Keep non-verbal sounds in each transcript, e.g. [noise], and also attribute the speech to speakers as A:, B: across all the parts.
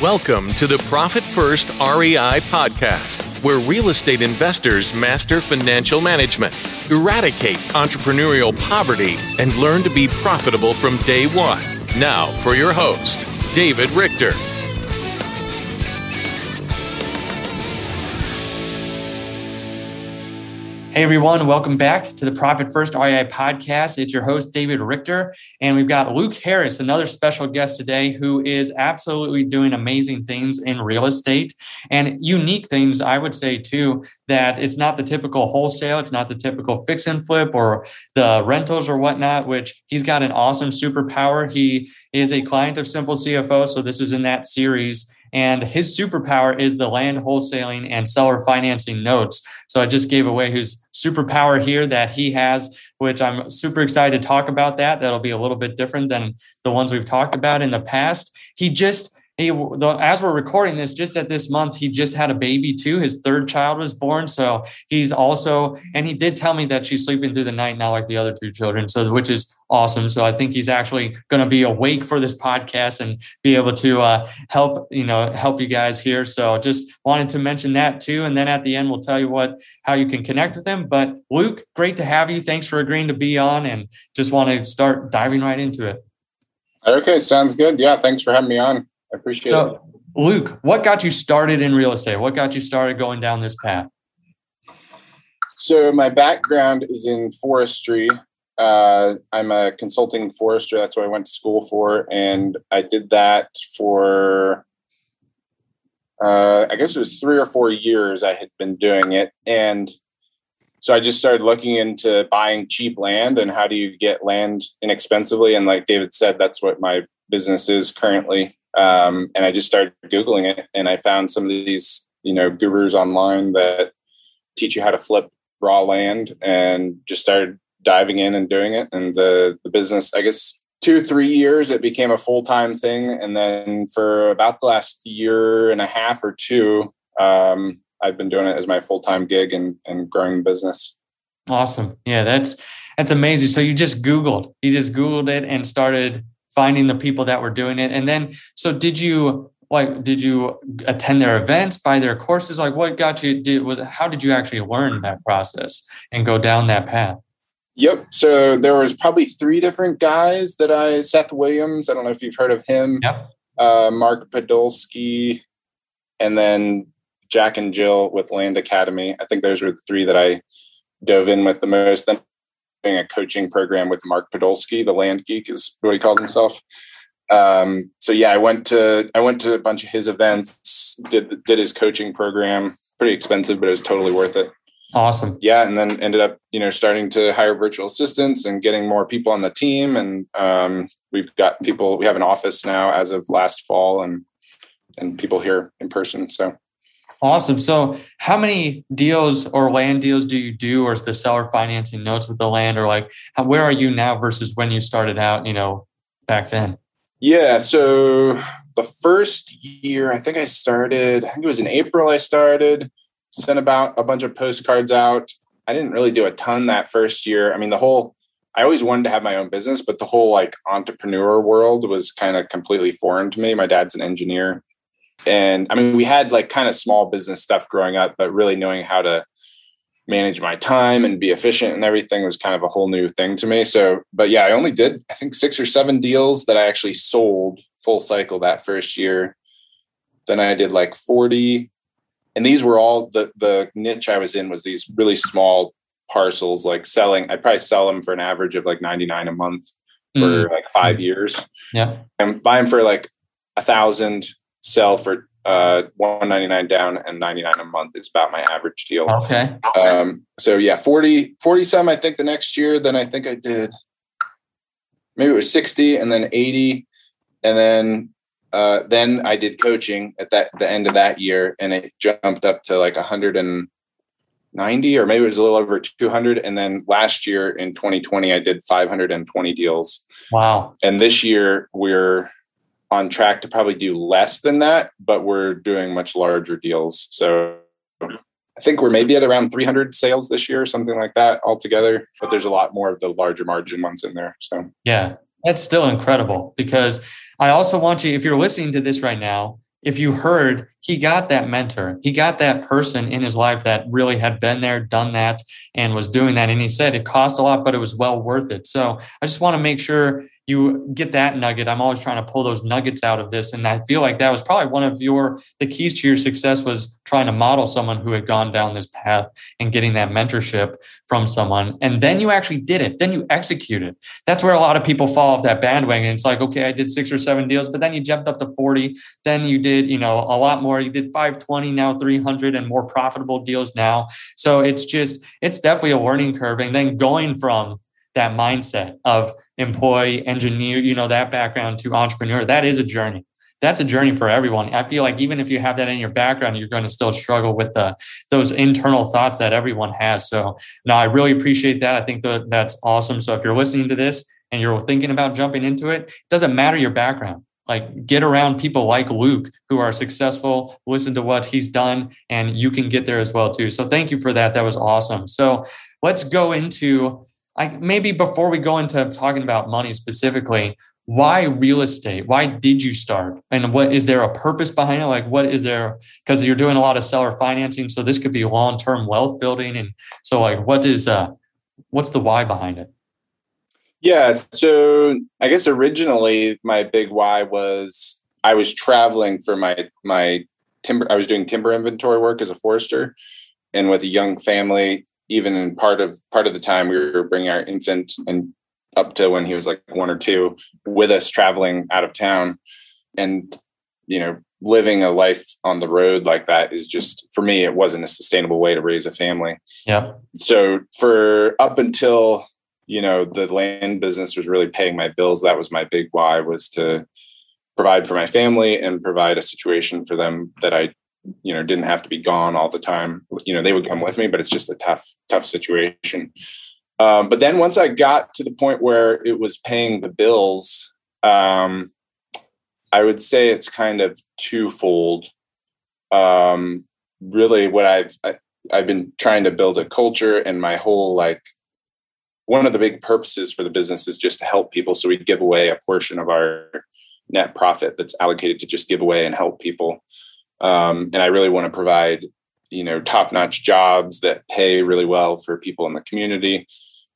A: Welcome to the Profit First REI podcast, where real estate investors master financial management, eradicate entrepreneurial poverty, and learn to be profitable from day one. Now, for your host, David Richter.
B: Hey everyone, welcome back to the Profit First REI podcast. It's your host, David Richter, and we've got Luke Harris, another special guest today, who is absolutely doing amazing things in real estate and unique things, I would say, too, that it's not the typical wholesale, it's not the typical fix and flip or the rentals or whatnot, which he's got an awesome superpower. He is a client of Simple CFO, so this is in that series and his superpower is the land wholesaling and seller financing notes. So I just gave away his superpower here that he has, which I'm super excited to talk about that. That'll be a little bit different than the ones we've talked about in the past. He just he, as we're recording this, just at this month, he just had a baby too. His third child was born, so he's also, and he did tell me that she's sleeping through the night, now like the other two children. So, which is awesome. So, I think he's actually going to be awake for this podcast and be able to uh, help, you know, help you guys here. So, just wanted to mention that too. And then at the end, we'll tell you what how you can connect with him. But Luke, great to have you. Thanks for agreeing to be on, and just want to start diving right into it.
C: Okay, sounds good. Yeah, thanks for having me on. I appreciate so, it.
B: Luke, what got you started in real estate? What got you started going down this path?
C: So my background is in forestry. Uh, I'm a consulting forester. That's what I went to school for, and I did that for uh, I guess it was three or four years. I had been doing it, and so I just started looking into buying cheap land and how do you get land inexpensively. And like David said, that's what my business is currently. Um, and I just started Googling it and I found some of these, you know, gurus online that teach you how to flip raw land and just started diving in and doing it. And the, the business, I guess, two, three years, it became a full time thing. And then for about the last year and a half or two, um, I've been doing it as my full time gig and, and growing the business.
B: Awesome. Yeah, that's that's amazing. So you just Googled, you just Googled it and started finding the people that were doing it. And then, so did you like, did you attend their events, buy their courses? Like what got you, did, was, how did you actually learn that process and go down that path?
C: Yep. So there was probably three different guys that I, Seth Williams, I don't know if you've heard of him,
B: yep.
C: uh, Mark Podolsky, and then Jack and Jill with Land Academy. I think those were the three that I dove in with the most. Then a coaching program with Mark Podolsky, the land geek is what he calls himself. Um, so yeah, I went to I went to a bunch of his events, did did his coaching program. Pretty expensive, but it was totally worth it.
B: Awesome.
C: Yeah, and then ended up you know starting to hire virtual assistants and getting more people on the team, and um, we've got people. We have an office now as of last fall, and and people here in person. So
B: Awesome. So, how many deals or land deals do you do, or is the seller financing notes with the land, or like how, where are you now versus when you started out? You know, back then.
C: Yeah. So the first year, I think I started. I think it was in April. I started sent about a bunch of postcards out. I didn't really do a ton that first year. I mean, the whole. I always wanted to have my own business, but the whole like entrepreneur world was kind of completely foreign to me. My dad's an engineer and I mean, we had like kind of small business stuff growing up, but really knowing how to manage my time and be efficient and everything was kind of a whole new thing to me. So, but yeah, I only did, I think, six or seven deals that I actually sold full cycle that first year. Then I did like 40. And these were all the the niche I was in was these really small parcels, like selling. I'd probably sell them for an average of like 99 a month for mm. like five years.
B: Yeah.
C: And buy them for like a thousand, sell for uh 199 down and 99 a month is about my average deal.
B: Okay.
C: Um so yeah 40 40 some i think the next year. Then i think i did maybe it was 60 and then 80 and then uh then i did coaching at that the end of that year and it jumped up to like 190 or maybe it was a little over 200 and then last year in 2020 i did 520 deals.
B: Wow.
C: And this year we're on track to probably do less than that, but we're doing much larger deals. So I think we're maybe at around 300 sales this year, or something like that altogether. But there's a lot more of the larger margin ones in there. So
B: yeah, that's still incredible because I also want you, if you're listening to this right now if you heard he got that mentor, he got that person in his life that really had been there, done that, and was doing that. And he said it cost a lot, but it was well worth it. So I just want to make sure you get that nugget. I'm always trying to pull those nuggets out of this. And I feel like that was probably one of your the keys to your success was trying to model someone who had gone down this path and getting that mentorship from someone. And then you actually did it. Then you executed. That's where a lot of people fall off that bandwagon. It's like, okay, I did six or seven deals, but then you jumped up to 40. Then you did, you know, a lot more. You did 520, now 300 and more profitable deals now. So it's just, it's definitely a learning curve. And then going from that mindset of employee, engineer, you know, that background to entrepreneur, that is a journey. That's a journey for everyone. I feel like even if you have that in your background, you're going to still struggle with the those internal thoughts that everyone has. So, no, I really appreciate that. I think that that's awesome. So, if you're listening to this and you're thinking about jumping into it, it doesn't matter your background like get around people like Luke who are successful, listen to what he's done, and you can get there as well too. So thank you for that. That was awesome. So let's go into like maybe before we go into talking about money specifically, why real estate? Why did you start? And what is there a purpose behind it? Like, what is there? Because you're doing a lot of seller financing, so this could be long term wealth building. And so, like, what is uh, what's the why behind it?
C: Yeah, so I guess originally my big why was I was traveling for my my timber. I was doing timber inventory work as a forester, and with a young family, even in part of part of the time we were bringing our infant and up to when he was like one or two with us traveling out of town. And you know living a life on the road like that is just for me it wasn't a sustainable way to raise a family.
B: Yeah.
C: So for up until you know the land business was really paying my bills that was my big why was to provide for my family and provide a situation for them that i you know didn't have to be gone all the time. You know they would come with me but it's just a tough tough situation. Um, but then once i got to the point where it was paying the bills um, i would say it's kind of twofold. Um, really what i've I, i've been trying to build a culture and my whole like one of the big purposes for the business is just to help people. So we give away a portion of our net profit that's allocated to just give away and help people um, and I really want to provide, you know, top notch jobs that pay really well for people in the community.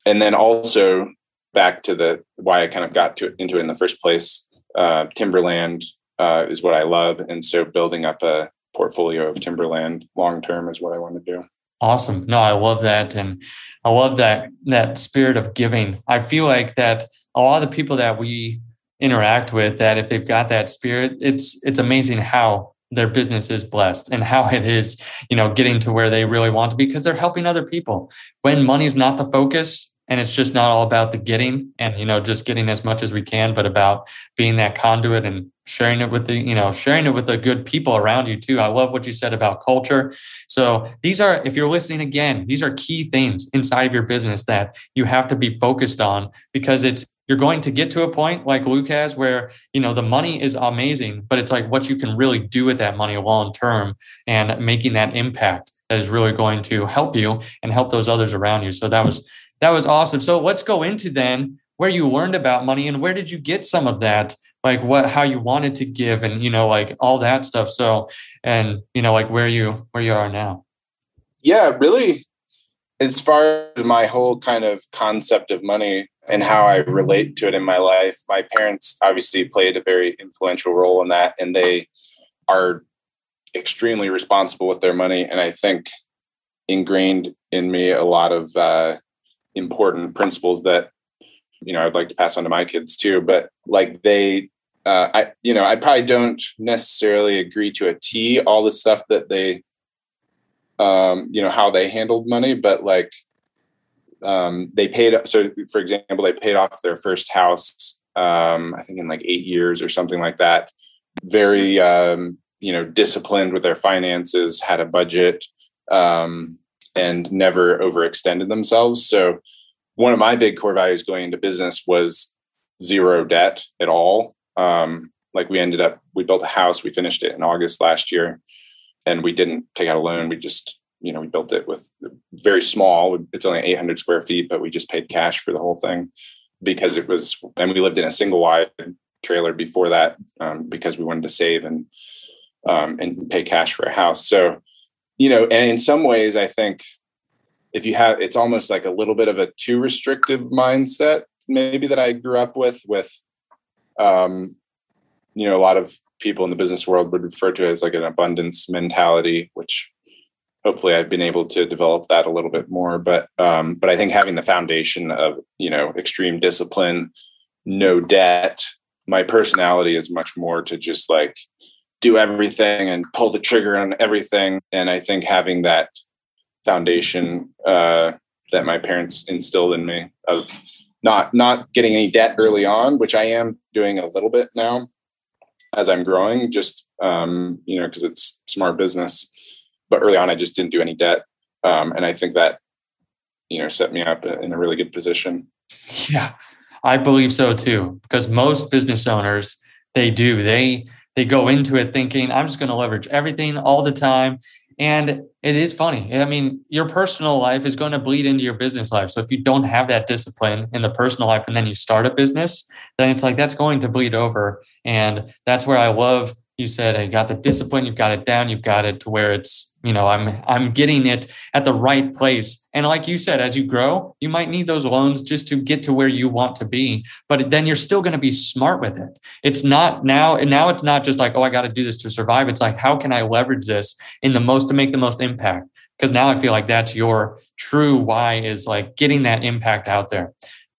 C: And then also back to the why I kind of got to into it in the first place. Uh, timberland uh, is what I love, and so building up a portfolio of timberland long term is what I want to do.
B: Awesome. No, I love that, and I love that that spirit of giving. I feel like that a lot of the people that we interact with, that if they've got that spirit, it's it's amazing how their business is blessed and how it is, you know, getting to where they really want to be because they're helping other people. When money's not the focus and it's just not all about the getting and you know just getting as much as we can but about being that conduit and sharing it with the you know sharing it with the good people around you too i love what you said about culture so these are if you're listening again these are key things inside of your business that you have to be focused on because it's you're going to get to a point like Luke has where, you know, the money is amazing, but it's like what you can really do with that money long term and making that impact that is really going to help you and help those others around you. So that was that was awesome. So let's go into then where you learned about money and where did you get some of that? Like what how you wanted to give and you know, like all that stuff. So and you know, like where you where you are now.
C: Yeah, really as far as my whole kind of concept of money and how I relate to it in my life, my parents obviously played a very influential role in that, and they are extremely responsible with their money. And I think ingrained in me a lot of uh, important principles that you know I'd like to pass on to my kids too. But like they, uh, I you know I probably don't necessarily agree to a T all the stuff that they um, you know, how they handled money, but like um, they paid. So, for example, they paid off their first house, um, I think in like eight years or something like that. Very, um, you know, disciplined with their finances, had a budget, um, and never overextended themselves. So, one of my big core values going into business was zero debt at all. Um, like we ended up, we built a house, we finished it in August last year and we didn't take out a loan. We just, you know, we built it with very small. It's only 800 square feet, but we just paid cash for the whole thing because it was, and we lived in a single wide trailer before that um, because we wanted to save and um, and pay cash for a house. So, you know, and in some ways, I think if you have, it's almost like a little bit of a too restrictive mindset, maybe that I grew up with, with, um, you know, a lot of people in the business world would refer to as like an abundance mentality, which hopefully I've been able to develop that a little bit more. But, um, but I think having the foundation of, you know, extreme discipline, no debt, my personality is much more to just like do everything and pull the trigger on everything. And I think having that foundation uh, that my parents instilled in me of not not getting any debt early on, which I am doing a little bit now as I'm growing, just um, you know, because it's smart business. But early on, I just didn't do any debt, um, and I think that you know set me up in a really good position.
B: Yeah, I believe so too, because most business owners they do they they go into it thinking I'm just going to leverage everything all the time. And it is funny. I mean, your personal life is going to bleed into your business life. So if you don't have that discipline in the personal life and then you start a business, then it's like that's going to bleed over. And that's where I love you said you got the discipline, you've got it down, you've got it to where it's you know i'm i'm getting it at the right place. And like you said as you grow you might need those loans just to get to where you want to be but then you're still going to be smart with it. It's not now and now it's not just like oh i got to do this to survive. It's like how can i leverage this in the most to make the most impact? Because now i feel like that's your true why is like getting that impact out there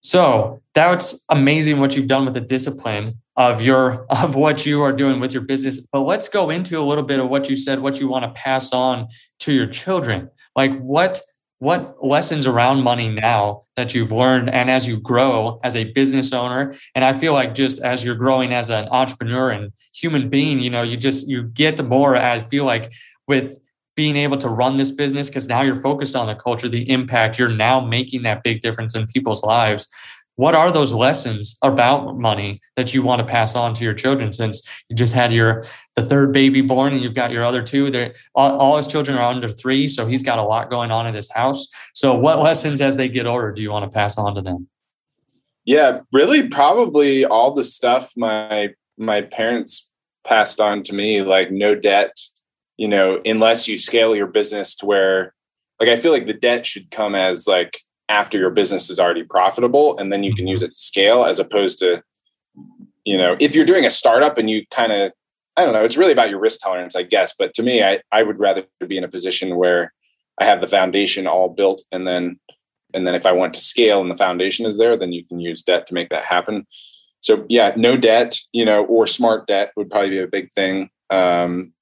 B: so that's amazing what you've done with the discipline of your [laughs] of what you are doing with your business. But let's go into a little bit of what you said what you want to pass on to your children. Like what what lessons around money now that you've learned and as you grow as a business owner? And i feel like just as you're growing as an entrepreneur and human being you know you just you get more i feel like with being able to run this business because now you're focused on the culture the impact you're now making that big difference in people's lives. What are those lessons about money that you want to pass on to your children since you just had your the third baby born and you've got your other two? They all, all his children are under three so he's got a lot going on in his house. So what lessons as they get older do you want to pass on to them?
C: Yeah really probably all the stuff my my parents passed on to me like no debt you know unless you scale your business to where like i feel like the debt should come as like after your business is already profitable and then you can use it to scale as opposed to you know if you're doing a startup and you kind of i don't know it's really about your risk tolerance i guess but to me i i would rather be in a position where i have the foundation all built and then and then if i want to scale and the foundation is there then you can use debt to make that happen. So yeah no debt you know or smart debt would probably be a big thing. Um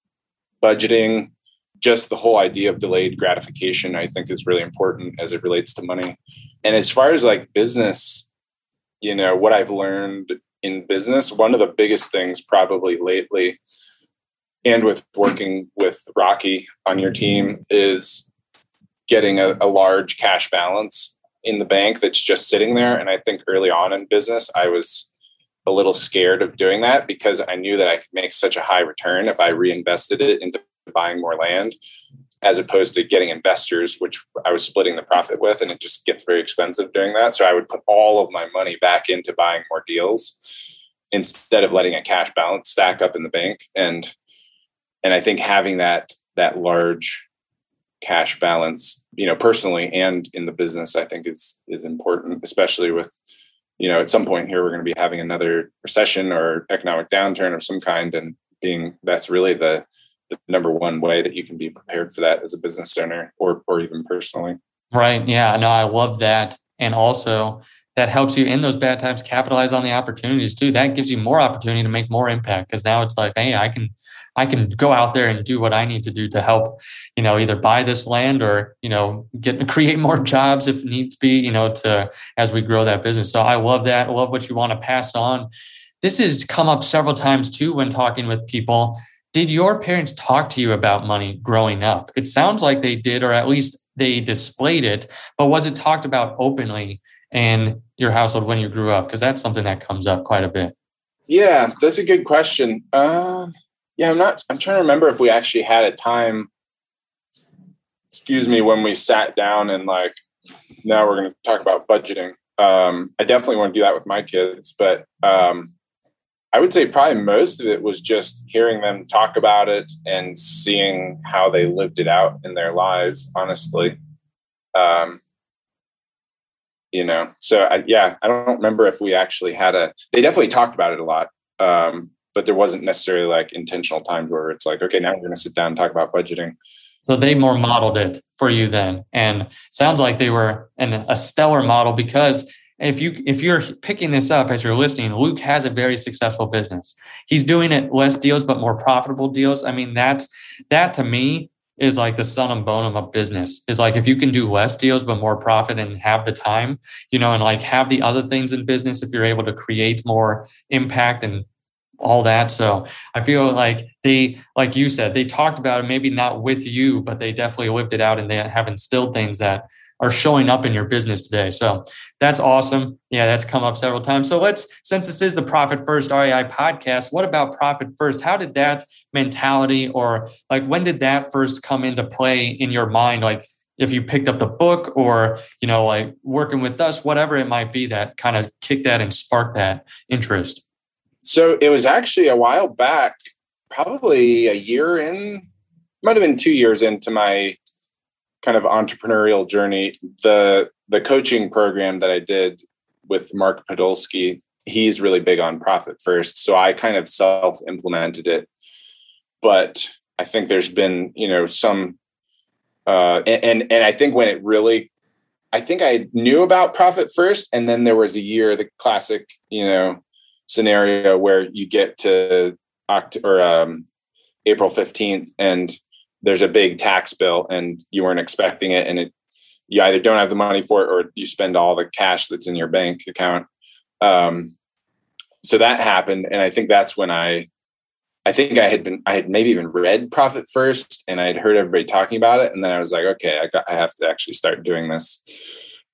C: budgeting just the whole idea of delayed gratification, I think, is really important as it relates to money. And as far as like business, you know, what I've learned in business, one of the biggest things probably lately, and with working with Rocky on your team, is getting a, a large cash balance in the bank that's just sitting there. And I think early on in business, I was a little scared of doing that because I knew that I could make such a high return if I reinvested it into buying more land as opposed to getting investors, which I was splitting the profit with, and it just gets very expensive doing that. So I would put all of my money back into buying more deals instead of letting a cash balance stack up in the bank. And and I think having that that large cash balance, you know, personally and in the business, I think is is important, especially with you know, at some point here we're going to be having another recession or economic downturn of some kind, and being that's really the the number one way that you can be prepared for that as a business owner or or even personally.
B: Right. Yeah. No, I love that. And also that helps you in those bad times capitalize on the opportunities too. That gives you more opportunity to make more impact because now it's like, hey, I can I can go out there and do what I need to do to help, you know, either buy this land or, you know, get [laughs] create more jobs if needs be, you know, to as we grow that business. So I love that. I love what you want to pass on. This has come up several times too when talking with people did your parents talk to you about money growing up? It sounds like they did, or at least they displayed it, but was it talked about openly in your household when you grew up? Because that's something that comes up quite a bit.
C: Yeah, that's a good question. Uh, yeah, I'm not, I'm trying to remember if we actually had a time, excuse me, when we sat down and like, now we're going to talk about budgeting. Um, I definitely want to do that with my kids, but um, I would say probably most of it was just hearing them talk about it and seeing how they lived it out in their lives, honestly. Um, you know, so I, yeah, I don't remember if we actually had a, they definitely talked about it a lot. Um, but there wasn't necessarily like intentional times where it's like, okay, now we're going to sit down and talk about budgeting.
B: So they more modeled it for you then, and sounds like they were an, a stellar model because if you if you're picking this up as you're listening, Luke has a very successful business. He's doing it less deals but more profitable deals. I mean that that to me is like the son and bone of a business. Is like if you can do less deals but more profit and have the time, you know, and like have the other things in business if you're able to create more impact and all that. So I feel like they, like you said, they talked about it, maybe not with you, but they definitely lived it out and they have instilled things that are showing up in your business today. So that's awesome. Yeah, that's come up several times. So let's, since this is the Profit First REI podcast, what about Profit First? How did that mentality or like when did that first come into play in your mind? Like if you picked up the book or, you know, like working with us, whatever it might be that kind of kicked that and sparked that interest.
C: So it was actually a while back, probably a year in, might have been two years into my kind of entrepreneurial journey. The the coaching program that I did with Mark Podolsky, he's really big on profit first. So I kind of self implemented it. But I think there's been, you know, some uh and, and and I think when it really I think I knew about profit first and then there was a year the classic, you know, scenario where you get to Oct- or um, April 15th and there's a big tax bill and you weren't expecting it and it you either don't have the money for it or you spend all the cash that's in your bank account. Um, so that happened and i think that's when i i think i had been i had maybe even read profit first and i had heard everybody talking about it and then i was like okay i got i have to actually start doing this.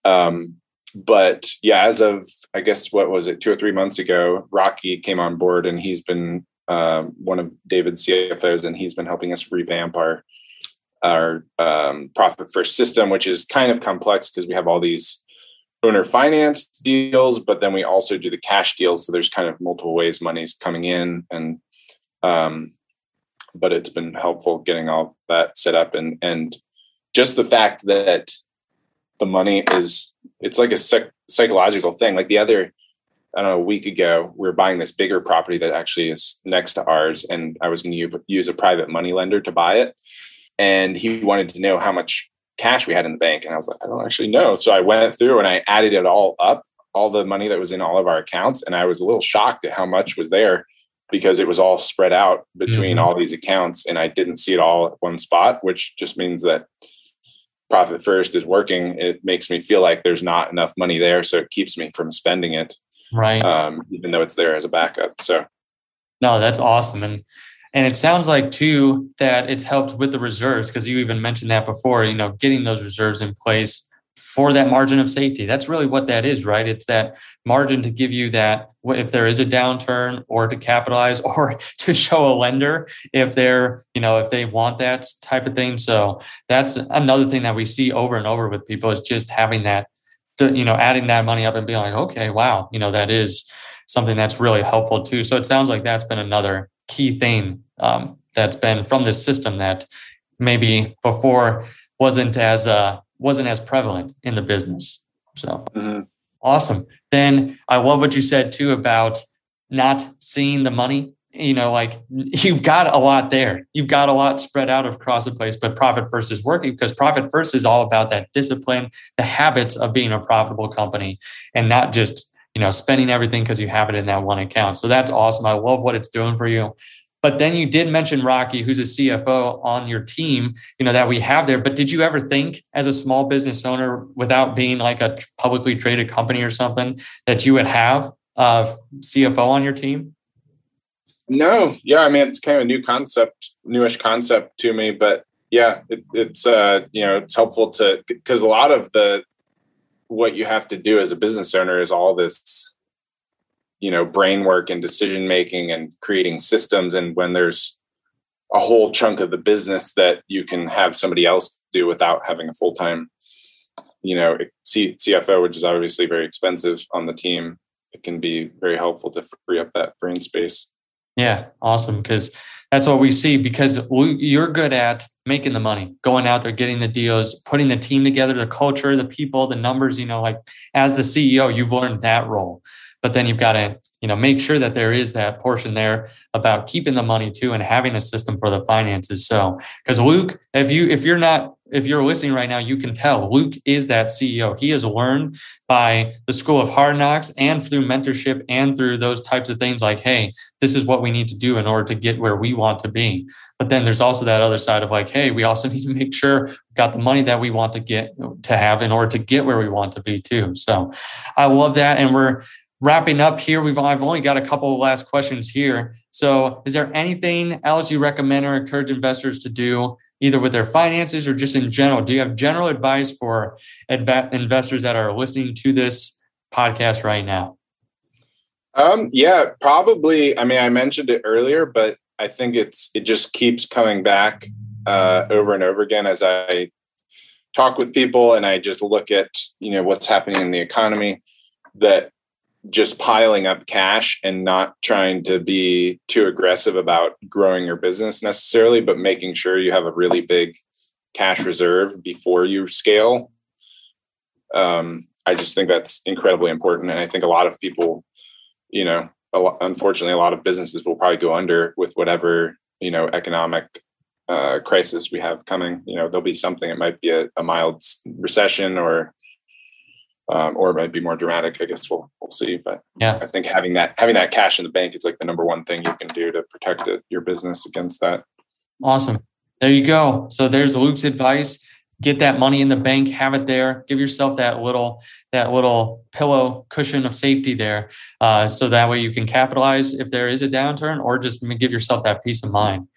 C: Um, but yeah, as of I guess what was it, two or three months ago, Rocky came on board and he's been uh, one of David's CFOs and he's been helping us revamp our our um, profit first system, which is kind of complex because we have all these owner finance deals, but then we also do the cash deals. So there's kind of multiple ways money's coming in, and um, but it's been helpful getting all that set up and and just the fact that the money is it's like a psych- psychological thing. Like the other, I don't know, a week ago, we were buying this bigger property that actually is next to ours, and I was going to use a private money lender to buy it, and he wanted to know how much cash we had in the bank, and I was like, I don't actually know. So I went through and I added it all up, all the money that was in all of our accounts, and I was a little shocked at how much was there because it was all spread out between mm-hmm. all these accounts and I didn't see it all at one spot, which just means that profit first is working, it makes me feel like there's not enough money there. So it keeps me from spending it.
B: Right.
C: Um, even though it's there as a backup. So
B: no, that's awesome. And and it sounds like too that it's helped with the reserves because you even mentioned that before, you know, getting those reserves in place for that margin of safety. That's really what that is, right? It's that margin to give you that if there is a downturn or to capitalize [laughs] or to show a lender if they're, you know, if they want that type of thing. So that's another thing that we see over and over with people is just having that, you know, adding that money up and being like, okay, wow, you know, that is something that's really helpful too. So it sounds like that's been another key thing um, that's been from this system that maybe before wasn't as uh, wasn't as prevalent in the business. So mm-hmm. awesome. Then I love what you said too about not seeing the money. You know, like [laughs] you've got a lot there. You've got a lot spread out across the place, but profit first is working because profit first is all about that discipline, the habits of being a profitable company and not just, you know, spending everything because you have it in that one account. So that's awesome. I love what it's doing for you. But then you did mention Rocky, who's a CFO on your team, you know, that we have there. But did you ever think as a small business owner, without being like a publicly traded company or something, that you would have a CFO on your team?
C: No. Yeah. I mean, it's kind of a new concept, newish concept to me, but yeah, it, it's, uh, you know, it's helpful to, because a lot of the, what you have to do as a business owner is all this you know brain work and decision making and creating systems and when there's a whole chunk of the business that you can have somebody else do without having a full-time you know C- cfo which is obviously very expensive on the team it can be very helpful to free up that brain space.
B: Yeah, awesome. Because that's what we see. Because you're good at making the money, going out there, getting the deals, putting the team together, the culture, the people, the numbers. You know, like as the CEO, you've learned that role. But then you've got to you know make sure that there is that portion there about keeping the money too and having a system for the finances. So because luke if you if you're not if you're listening right now you can tell luke is that ceo he has learned by the school of hard knocks and through mentorship and through those types of things like hey this is what we need to do in order to get where we want to be. But then there's also that other side of like hey we also need to make sure we've got the money that we want to get to have in order to get where we want to be too. So i love that. And we're wrapping up here, we've I've only got a couple of last questions here. So, is there anything else you recommend or encourage investors to do, either with their finances or just in general? Do you have general advice for adv- investors that are listening to this podcast right now?
C: Um, yeah, probably. I mean, I mentioned it earlier, but I think it's it just keeps coming back uh, over and over again as I talk with people and I just look at you know what's happening in the economy. That just piling up cash and not trying to be too aggressive about growing your business necessarily, but making sure you have a really big cash reserve before you scale. Um, I just think that's incredibly important. And I think a lot of people, you know, a lot, unfortunately, a lot of businesses will probably go under with whatever, you know, economic uh, crisis we have coming. You know, there'll be something, it might be a, a mild recession or um, or it might be more dramatic. I guess we'll we'll see. But yeah, I think having that having that cash in the bank is like the number one thing you can do to protect it, your business against that.
B: Awesome. There you go. So there's Luke's advice. Get that money in the bank, have it there. Give yourself that little that little pillow cushion of safety there, uh, so that way you can capitalize if there is a downturn, or just give yourself that peace of mind.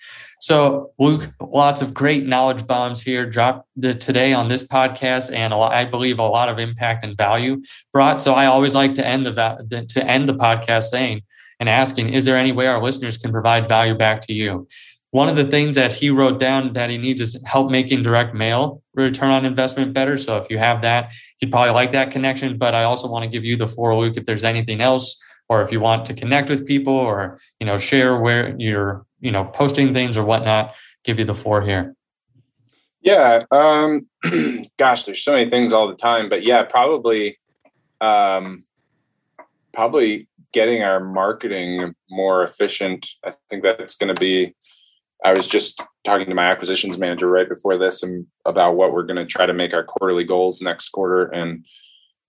B: So, Luke, lots of great knowledge bombs here dropped the, today on this podcast, and lot, I believe a lot of impact and value brought. So, I always like to end the, to end the podcast saying and asking, is there any way our listeners can provide value back to you? One of the things that he wrote down that he needs is help making direct mail return on investment better. So, if you have that, he'd probably like that connection. But I also want to give you the floor, Luke, if there's anything else or if you want to connect with people or you know share where you're you know posting things or whatnot give you the floor here
C: yeah um [clears throat] gosh there's so many things all the time but yeah probably um probably getting our marketing more efficient i think that's going to be i was just talking to my acquisitions manager right before this and about what we're going to try to make our quarterly goals next quarter and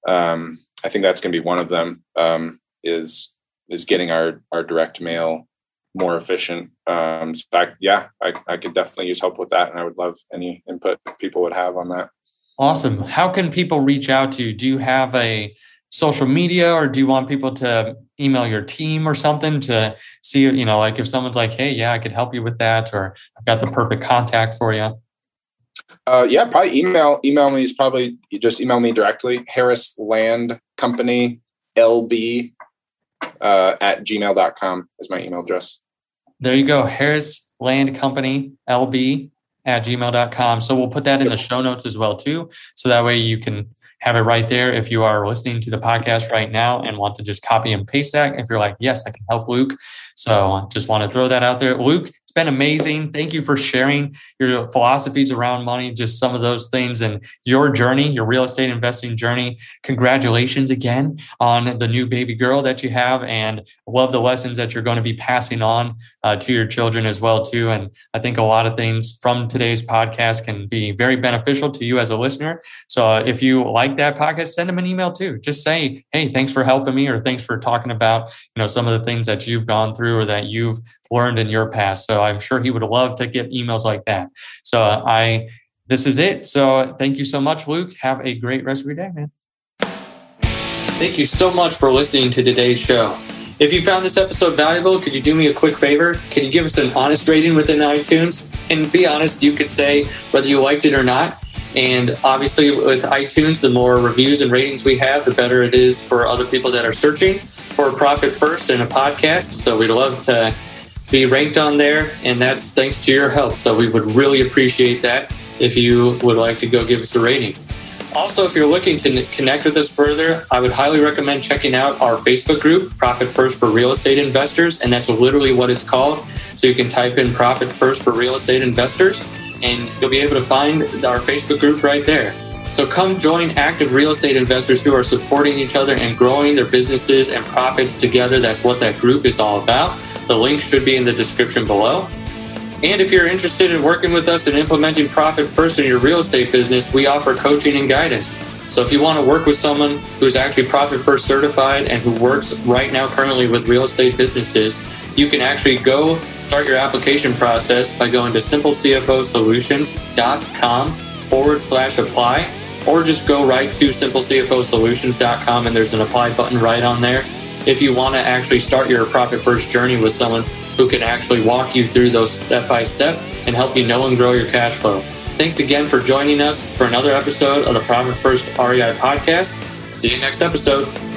C: um i think that's going to be one of them um is is getting our our direct mail more efficient. Um, so I, yeah, I, I could definitely use help with that, and I would love any input people would have on that.
B: Awesome. How can people reach out to you? Do you have a social media, or do you want people to email your team or something to see? You know, like if someone's like, "Hey, yeah, I could help you with that," or "I've got the perfect contact for you."
C: Uh, yeah, probably email. Email me is probably you just email me directly. Harris Land Company LB uh, at gmail.com is my email address
B: there you go. Harris Land Company, LB at gmail.com. So we'll put that in the show notes as well, too. So that way you can have it right there if you are listening to the podcast right now and want to just copy and paste that. If you're like, yes, I can help Luke. So uh, just want to throw that out there. Luke, been amazing. Thank you for sharing your philosophies around money, just some of those things and your journey, your real estate investing journey. Congratulations again on the new baby girl that you have and love the lessons that you're going to be passing on uh, to your children as well too. And I think a lot of things from today's podcast can be very beneficial to you as a listener. So uh, if you like that podcast, send them an email too. Just say, "Hey, thanks for helping me," or "Thanks for talking about you know some of the things that you've gone through or that you've learned in your past. So I'm sure he would love to get emails like that. So I, this is it. So thank you so much, Luke. Have a great rest of your day, man. Thank you so much for listening to today's show. If you found this episode valuable, could you do me a quick favor? Can you give us an honest rating within iTunes? And be honest, you could say whether you liked it or not. And obviously, with iTunes, the more reviews and ratings we have, the better it is for other people that are searching for a profit first in a podcast. So we'd love to be ranked on there, and that's thanks to your help. So we would really appreciate that if you would like to go give us a rating. Also, if you're looking to connect with us further, I would highly recommend checking out our Facebook group, Profit First for Real Estate Investors, and that's literally what it's called. So you can type in Profit First for Real Estate Investors, and you'll be able to find our Facebook group right there. So come join active real estate investors who are supporting each other and growing their businesses and profits together. That's what that group is all about. The link should be in the description below. And if you're interested in working with us and implementing profit first in your real estate business, we offer coaching and guidance. So if you want to work with someone who's actually profit first certified and who works right now currently with real estate businesses, you can actually go start your application process by going to simplecfosolutions.com forward slash apply, or just go right to simplecfosolutions.com and there's an apply button right on there. If you want to actually start your profit first journey with someone who can actually walk you through those step by step and help you know and grow your cash flow. Thanks again for joining us for another episode of the Profit First REI podcast. See you next episode.